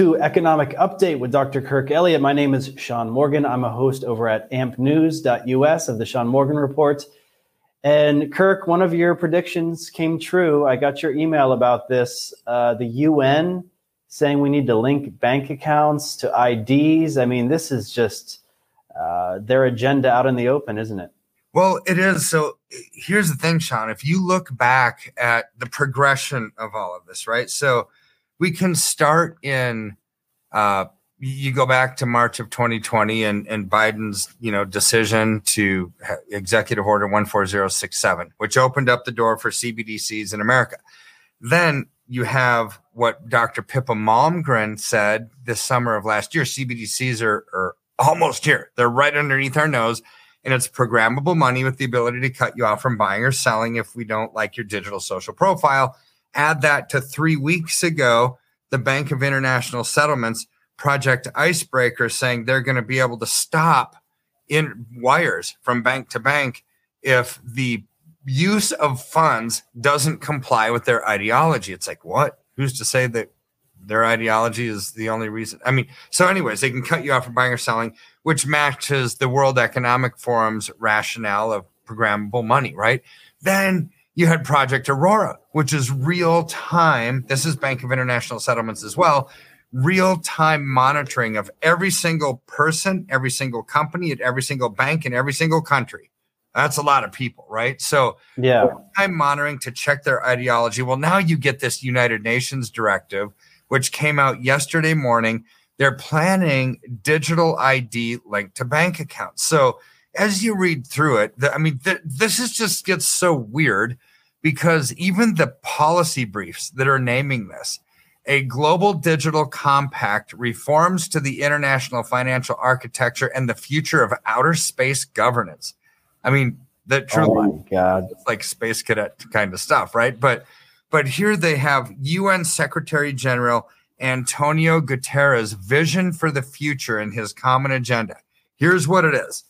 to Economic Update with Dr. Kirk Elliott. My name is Sean Morgan. I'm a host over at ampnews.us of the Sean Morgan Report. And Kirk, one of your predictions came true. I got your email about this. Uh, the UN saying we need to link bank accounts to IDs. I mean, this is just uh, their agenda out in the open, isn't it? Well, it is. So here's the thing, Sean. If you look back at the progression of all of this, right? So we can start in uh, you go back to March of 2020 and, and Biden's you know decision to executive order 14067 which opened up the door for CBDCs in America. Then you have what Dr. Pippa Malmgren said this summer of last year CBDCs are, are almost here. They're right underneath our nose and it's programmable money with the ability to cut you off from buying or selling if we don't like your digital social profile Add that to three weeks ago, the Bank of International Settlements Project Icebreaker saying they're going to be able to stop in wires from bank to bank if the use of funds doesn't comply with their ideology. It's like, what? Who's to say that their ideology is the only reason? I mean, so, anyways, they can cut you off from buying or selling, which matches the World Economic Forum's rationale of programmable money, right? Then you had Project Aurora, which is real time. This is Bank of International Settlements as well. Real time monitoring of every single person, every single company at every single bank in every single country. That's a lot of people, right? So, yeah, time monitoring to check their ideology. Well, now you get this United Nations directive, which came out yesterday morning. They're planning digital ID linked to bank accounts. So, as you read through it, the, I mean, th- this is just gets so weird because even the policy briefs that are naming this, a global digital compact reforms to the international financial architecture and the future of outer space governance. I mean, that truly, oh my God, it's like space cadet kind of stuff, right? But but here they have UN Secretary General Antonio Guterres' vision for the future in his common agenda. Here's what it is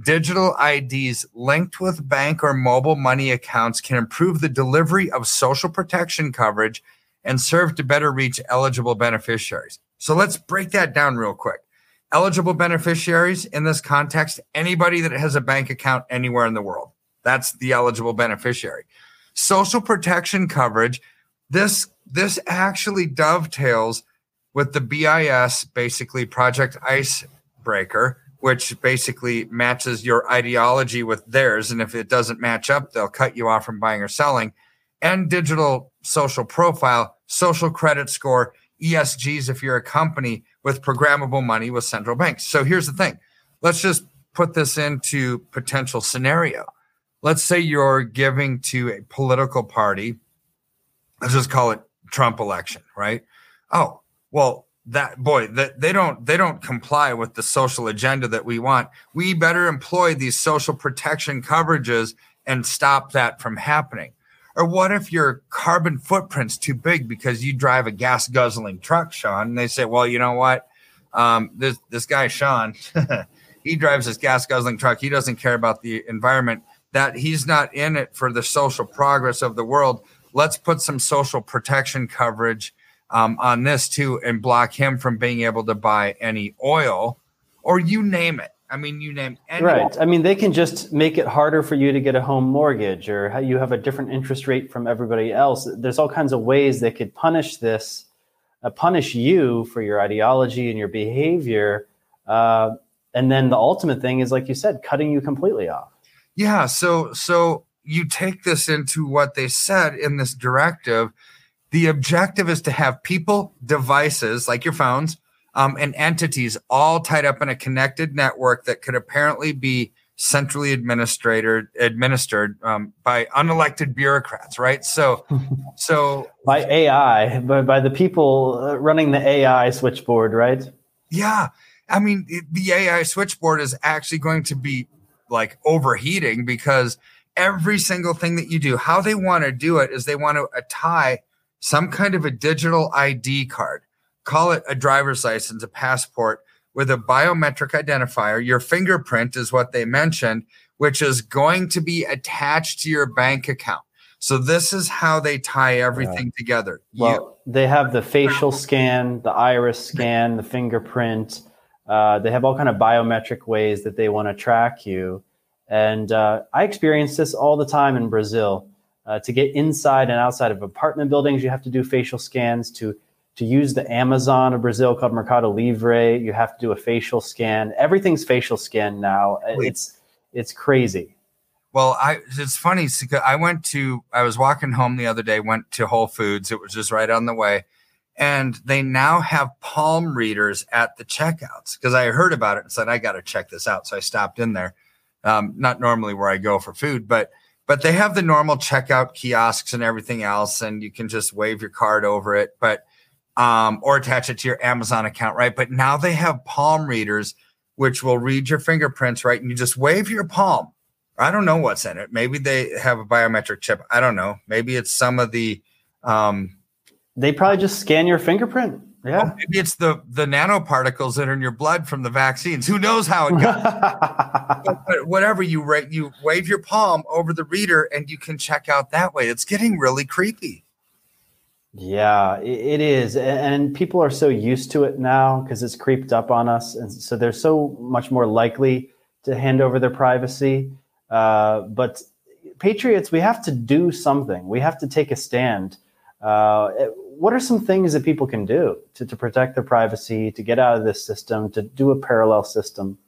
Digital IDs linked with bank or mobile money accounts can improve the delivery of social protection coverage and serve to better reach eligible beneficiaries. So let's break that down real quick. Eligible beneficiaries in this context, anybody that has a bank account anywhere in the world. That's the eligible beneficiary. Social protection coverage, this this actually dovetails with the BIS basically Project Icebreaker which basically matches your ideology with theirs. And if it doesn't match up, they'll cut you off from buying or selling. And digital social profile, social credit score, ESGs if you're a company with programmable money with central banks. So here's the thing let's just put this into potential scenario. Let's say you're giving to a political party, let's just call it Trump election, right? Oh, well, that boy that they don't they don't comply with the social agenda that we want. We better employ these social protection coverages and stop that from happening. Or what if your carbon footprint's too big because you drive a gas guzzling truck sean? And they say well you know what? Um, this this guy sean he drives this gas guzzling truck. He doesn't care about the environment that he's not in it for the social progress of the world. Let's put some social protection coverage um, on this too and block him from being able to buy any oil or you name it. I mean, you name any right. I mean, they can just make it harder for you to get a home mortgage, or how you have a different interest rate from everybody else. There's all kinds of ways they could punish this, uh, punish you for your ideology and your behavior. Uh, and then the ultimate thing is, like you said, cutting you completely off. Yeah. So, so you take this into what they said in this directive the objective is to have people, devices like your phones, um, and entities all tied up in a connected network that could apparently be centrally administered administered um, by unelected bureaucrats, right? So, so by AI, by, by the people uh, running the AI switchboard, right? Yeah, I mean the AI switchboard is actually going to be like overheating because every single thing that you do, how they want to do it is they want to tie some kind of a digital ID card, call it a driver's license, a passport with a biometric identifier. Your fingerprint is what they mentioned, which is going to be attached to your bank account. So this is how they tie everything yeah. together. Well, they have the facial scan, the iris scan, the fingerprint. Uh, they have all kind of biometric ways that they want to track you. And uh, I experience this all the time in Brazil. Uh, to get inside and outside of apartment buildings, you have to do facial scans. To to use the Amazon of Brazil called Mercado Livre, you have to do a facial scan. Everything's facial scan now. It's it's crazy. Well, I it's funny. I went to I was walking home the other day. Went to Whole Foods. It was just right on the way, and they now have palm readers at the checkouts because I heard about it and said I got to check this out. So I stopped in there. Um, not normally where I go for food, but but they have the normal checkout kiosks and everything else, and you can just wave your card over it, but um, or attach it to your Amazon account, right? But now they have palm readers which will read your fingerprints, right? And you just wave your palm I don't know what's in it. Maybe they have a biometric chip. I don't know. Maybe it's some of the. Um, they probably just scan your fingerprint. Yeah. Well, maybe it's the the nanoparticles that are in your blood from the vaccines. Who knows how it got? but, but whatever you rate, you wave your palm over the reader, and you can check out that way. It's getting really creepy. Yeah, it is, and people are so used to it now because it's creeped up on us, and so they're so much more likely to hand over their privacy. Uh, but Patriots, we have to do something. We have to take a stand. Uh, what are some things that people can do to, to protect their privacy, to get out of this system, to do a parallel system?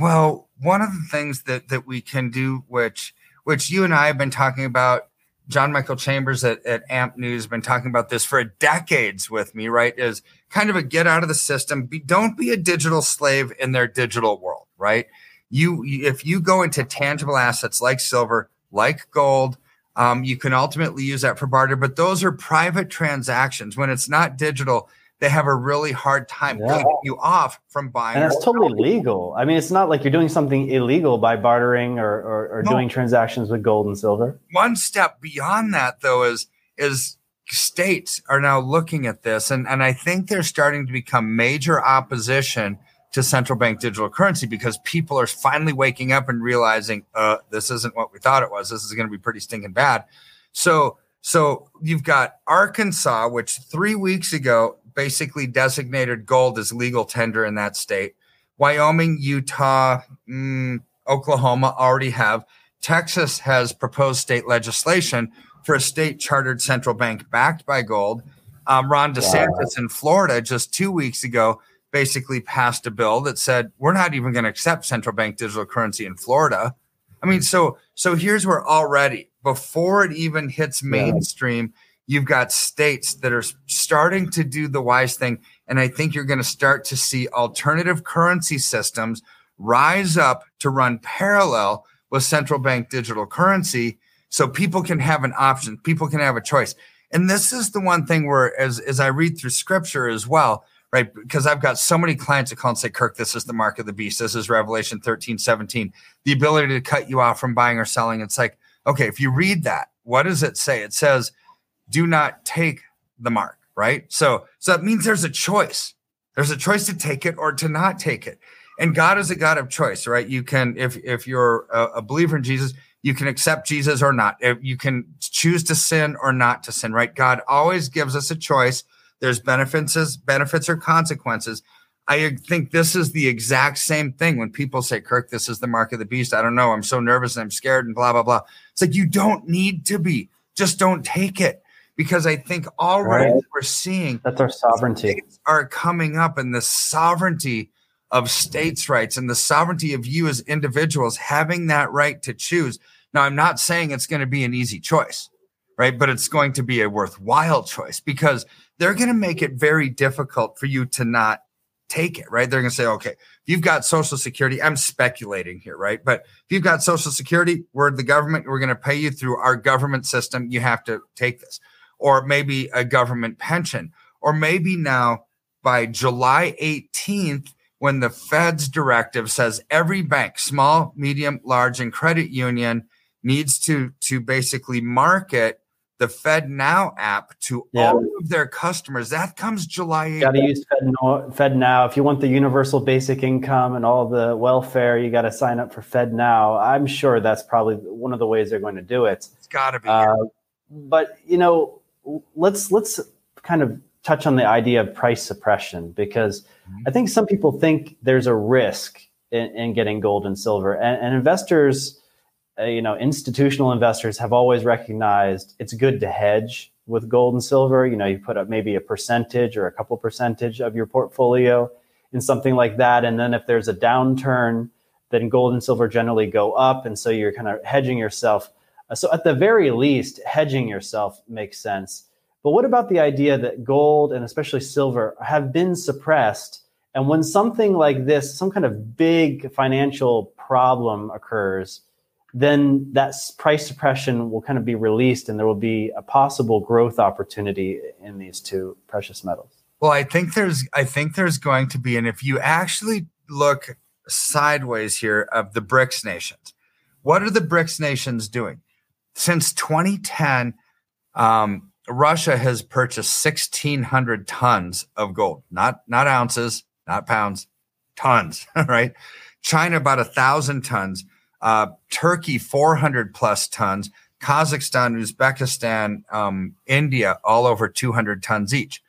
Well, one of the things that, that we can do, which which you and I have been talking about, John Michael Chambers at, at AMP News has been talking about this for decades with me, right? Is kind of a get out of the system. Be, don't be a digital slave in their digital world, right? you if you go into tangible assets like silver, like gold, um, you can ultimately use that for barter. But those are private transactions. When it's not digital, they have a really hard time yeah. you off from buying. And it's totally legal. I mean, it's not like you're doing something illegal by bartering or, or, or no. doing transactions with gold and silver. One step beyond that, though, is is states are now looking at this, and and I think they're starting to become major opposition to central bank digital currency because people are finally waking up and realizing uh, this isn't what we thought it was. This is going to be pretty stinking bad. So, so you've got Arkansas, which three weeks ago basically designated gold as legal tender in that state. Wyoming, Utah, mm, Oklahoma already have. Texas has proposed state legislation for a state chartered central bank backed by gold. Um, Ron DeSantis wow. in Florida just two weeks ago basically passed a bill that said we're not even going to accept central bank digital currency in Florida. I mean, so so here's where already before it even hits mainstream, you've got states that are starting to do the wise thing, and I think you're going to start to see alternative currency systems rise up to run parallel with central bank digital currency, so people can have an option, people can have a choice. And this is the one thing where, as as I read through scripture as well, right? Because I've got so many clients that call and say, Kirk, this is the mark of the beast. This is Revelation 13, 17. The ability to cut you off from buying or selling. It's like, okay, if you read that, what does it say? It says, do not take the mark, right? So, so that means there's a choice. There's a choice to take it or to not take it. And God is a God of choice, right? You can, if if you're a, believer in Jesus, you can accept Jesus or not. If you can choose to sin or not to sin, right? God always gives us a choice there's benefits, benefits or consequences. I think this is the exact same thing when people say, Kirk, this is the mark of the beast. I don't know. I'm so nervous and I'm scared and blah, blah, blah. It's like, you don't need to be. Just don't take it. Because I think already right. we're seeing that's our sovereignty are coming up and the sovereignty of states' rights and the sovereignty of you as individuals having that right to choose. Now, I'm not saying it's going to be an easy choice, right? But it's going to be a worthwhile choice because they're going to make it very difficult for you to not take it, right? They're going to say, okay, if you've got social security, I'm speculating here, right? But if you've got social security, we're the government, we're going to pay you through our government system. You have to take this. Or maybe a government pension. Or maybe now by July 18th, when the Fed's directive says every bank, small, medium, large, and credit union needs to, to basically market the FedNow app to yeah. all of their customers. That comes July 8th. Got to use Fed, FedNow. If you want the universal basic income and all the welfare, you got to sign up for FedNow. I'm sure that's probably one of the ways they're going to do it. It's got to be. Uh, but you know, let's let's kind of touch on the idea of price suppression because mm-hmm. I think some people think there's a risk in, in getting gold and silver, and, and investors, uh, you know, institutional investors have always recognized it's good to hedge with gold and silver. You know, you put up maybe a percentage or a couple percentage of your portfolio in something like that, and then if there's a downturn, then gold and silver generally go up, and so you're kind of hedging yourself. Uh, so at the very least, hedging yourself makes sense. But what about the idea that gold and especially silver have been suppressed? And when something like this, some kind of big financial problem occurs, then that price suppression will kind of be released and there will be a possible growth opportunity in these two precious metals. Well, I think there's I think there's going to be and if you actually look sideways here of the BRICS nations, what are the BRICS nations doing? Since 2010, um, Russia has purchased 1,600 tons of gold, not not ounces, not pounds, tons. Right? China about a thousand tons. Uh, Turkey 400 plus tons. Kazakhstan, Uzbekistan, um, India, all over 200 tons each.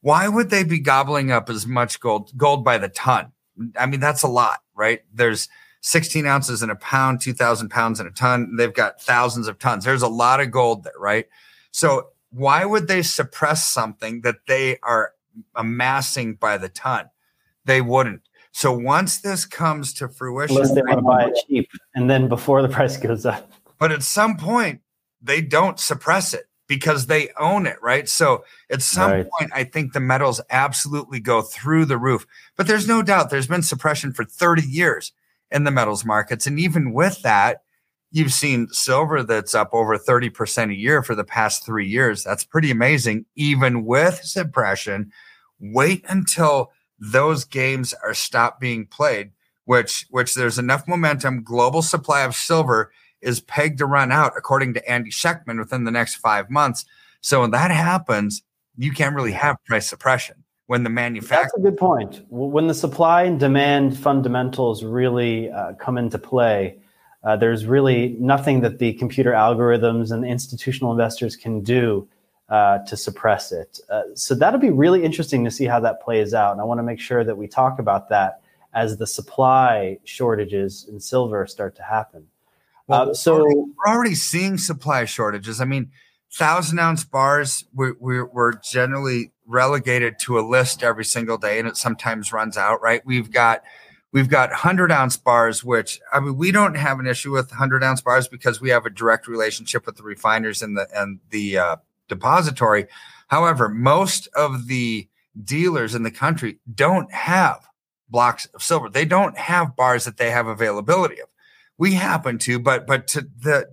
Why would they be gobbling up as much gold gold by the ton? I mean, that's a lot, right? There's 16 ounces in a pound, 2,000 pounds in a ton. They've got thousands of tons. There's a lot of gold there, right? So why would they suppress something that they are amassing by the ton? They wouldn't. So once this comes to fruition, unless they want to buy it cheap, and then before the price goes up. But at some point, they don't suppress it because they own it, right? So at some right. point, I think the metals absolutely go through the roof. But there's no doubt there's been suppression for 30 years in the metals markets, and even with that, You've seen silver that's up over 30% a year for the past three years. That's pretty amazing. Even with suppression, wait until those games are stopped being played, which which there's enough momentum. Global supply of silver is pegged to run out, according to Andy Schectman, within the next five months. So when that happens, you can't really have price suppression when the manufacturer. That's a good point. When the supply and demand fundamentals really uh, come into play, uh, there's really nothing that the computer algorithms and institutional investors can do uh, to suppress it. Uh, so that'll be really interesting to see how that plays out. And I want to make sure that we talk about that as the supply shortages in silver start to happen. Well, uh, so we're already seeing supply shortages. I mean, thousand ounce bars, we're, we're, we're generally relegated to a list every single day, and it sometimes runs out, right? We've got We've got 100 ounce bars, which I mean, we don't have an issue with 100 ounce bars because we have a direct relationship with the refiners and the and the uh, depository. However, most of the dealers in the country don't have blocks of silver. They don't have bars that they have availability of. We happen to, but but to the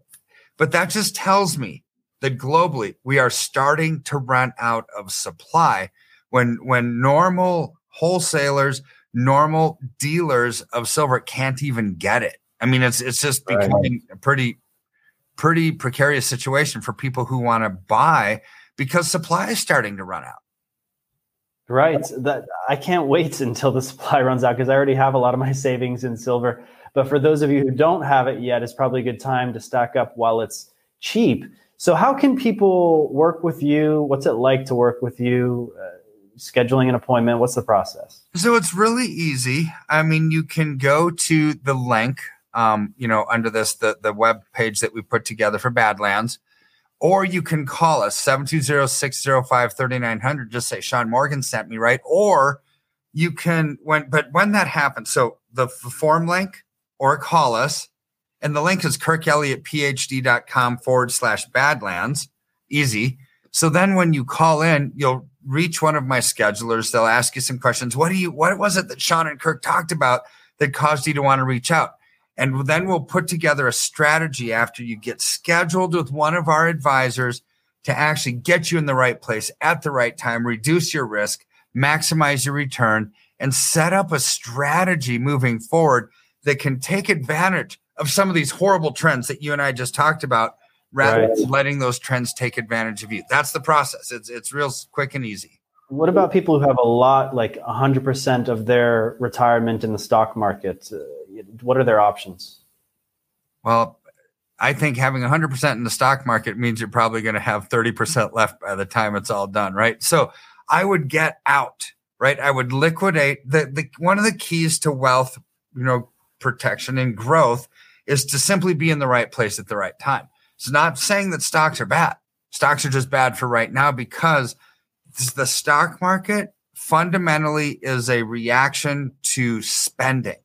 but that just tells me that globally we are starting to run out of supply when when normal wholesalers normal dealers of silver can't even get it. I mean, it's it's just becoming right. pretty pretty precarious situation for people who want to buy because supply is starting to run out. Right. That I can't wait until the supply runs out because I already have a lot of my savings in silver. But for those of you who don't have it yet, it's probably a good time to stack up while it's cheap. So, how can people work with you? What's it like to work with you? Uh, scheduling an appointment? What's the process? So it's really easy. I mean, you can go to the link, um, you know, under this the the web page that we put together for Badlands, or you can call us 720-605-3900. Just say Sean Morgan sent me right, or you can when but when that happens, so the, the form link or call us, and the link is kirkelliottphd.com forward slash Badlands. Easy. So then when you call in, you'll reach one of my schedulers. They'll ask you some questions. What do you, what was it that Sean and Kirk talked about that caused you to want to reach out? And then we'll put together a strategy after you get scheduled with one of our advisors to actually get you in the right place at the right time, reduce your risk, maximize your return, and set up a strategy moving forward that can take advantage of some of these horrible trends that you and I just talked about rather right. than letting those trends take advantage of you. That's the process. It's it's real quick and easy. What about people who have a lot, like 100% of their retirement in the stock market? What are their options? Well, I think having 100% in the stock market means you're probably going to have 30% left by the time it's all done, right? So I would get out, right? I would liquidate the, the one of the keys to wealth, you know, protection and growth is to simply be in the right place at the right time. It's not saying that stocks are bad. Stocks are just bad for right now because the stock market fundamentally is a reaction to spending,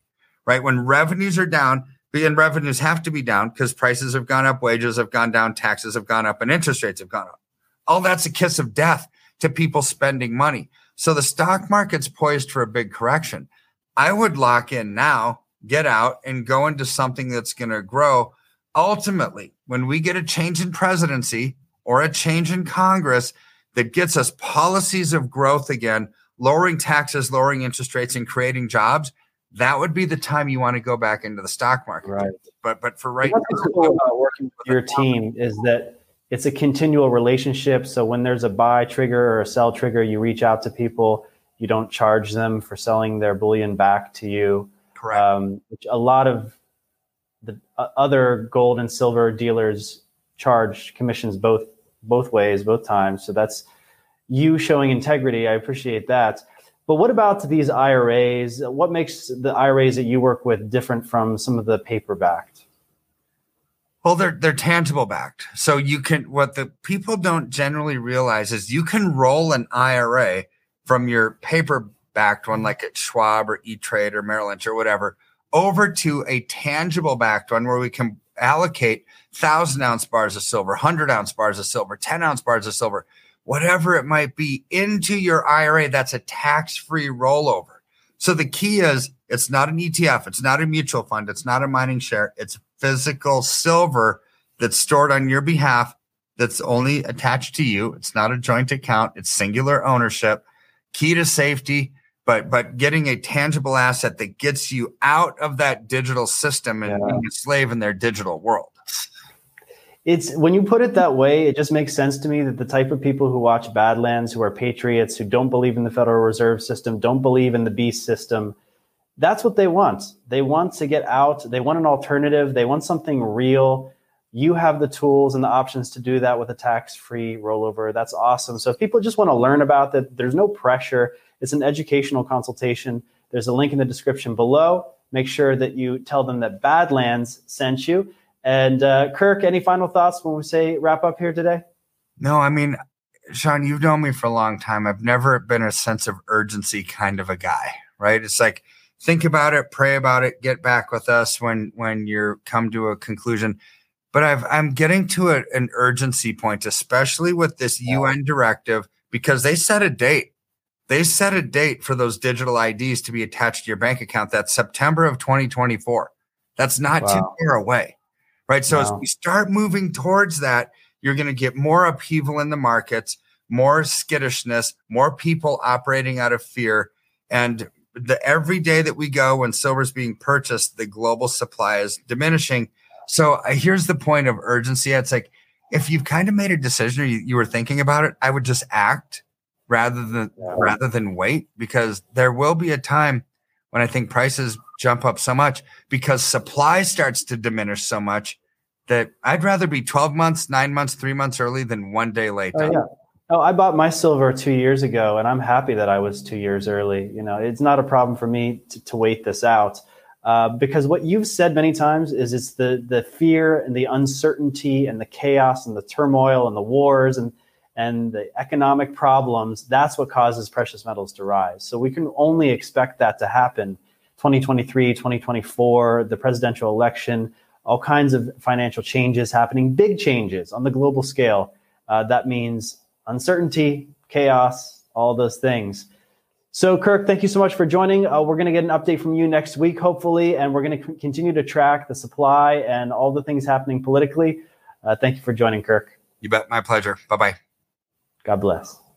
right? When revenues are down, and revenues have to be down because prices have gone up, wages have gone down, taxes have gone up, and interest rates have gone up. All that's a kiss of death to people spending money. So the stock market's poised for a big correction. I would lock in now, get out, and go into something that's going to grow. Ultimately, when we get a change in presidency or a change in Congress that gets us policies of growth again, lowering taxes, lowering interest rates, and creating jobs, that would be the time you want to go back into the stock market. Right. But but for right now, cool about working with your team is that it's a continual relationship. So when there's a buy trigger or a sell trigger, you reach out to people. You don't charge them for selling their bullion back to you. Correct. Um, which a lot of the uh, other gold and silver dealers charge commissions both both ways, both times. So that's you showing integrity. I appreciate that. But what about these IRAs? What makes the IRAs that you work with different from some of the paper backed? Well, they're they're tangible backed. So you can what the people don't generally realize is you can roll an IRA from your paper backed one like at Schwab or E Trade or Merrill Lynch or whatever over to a tangible backed one where we can allocate thousand ounce bars of silver, hundred ounce bars of silver, ten ounce bars of silver whatever it might be into your IRA. That's a tax free rollover. So the key is it's not an ETF, it's not a mutual fund, it's not a mining share, it's physical silver that's stored on your behalf that's only attached to you. It's not a joint account, it's singular ownership. Key to safety, but but getting a tangible asset that gets you out of that digital system and yeah. being a slave in their digital world it's when you put it that way, it just makes sense to me that the type of people who watch Badlands, who are patriots, who don't believe in the Federal Reserve System, don't believe in the beast system, that's what they want. They want to get out. They want an alternative. They want something real. You have the tools and the options to do that with a tax-free rollover. That's awesome. So if people just want to learn about that, there's no pressure. It's an educational consultation. There's a link in the description below. Make sure that you tell them that Badlands sent you. And uh, Kirk, any final thoughts when we say wrap up here today? No, I mean, Sean, you've known me for a long time. I've never been a sense of urgency kind of a guy, right? It's like think about it, pray about it, get back with us when when you're come to a conclusion. But I've I'm getting to a, an urgency point, especially with this yeah. UN directive, because they set a date. They set a date for those digital IDs to be attached to your bank account. That's September of 2024. That's not wow. too far away right? So wow. as we start moving towards that, you're going to get more upheaval in the markets, more skittishness, more people operating out of fear. And the every day that we go when silver is being purchased, the global supply is diminishing. So uh, here's the point of urgency. It's like if you've kind of made a decision or you, you were thinking about it, I would just act rather than yeah. rather than wait because there will be a time when I think prices jump up so much because supply starts to diminish so much that I'd rather be 12 months, nine months, three months early than one day late. Oh, yeah. Oh, I bought my silver two years ago, and I'm happy that I was two years early. You know, it's not a problem for me to, to wait this out uh, because what you've said many times is it's the the fear and the uncertainty and the chaos and the turmoil and the wars and and the economic problems. That's what causes precious metals to rise. So we can only expect that to happen 2023, 2024, the presidential election, all kinds of financial changes happening, big changes on the global scale. Uh, that means uncertainty, chaos, all those things. So, Kirk, thank you so much for joining. Uh, we're going to get an update from you next week, hopefully, and we're going to c- continue to track the supply and all the things happening politically. Uh, thank you for joining, Kirk. You bet. My pleasure. Bye bye. God bless.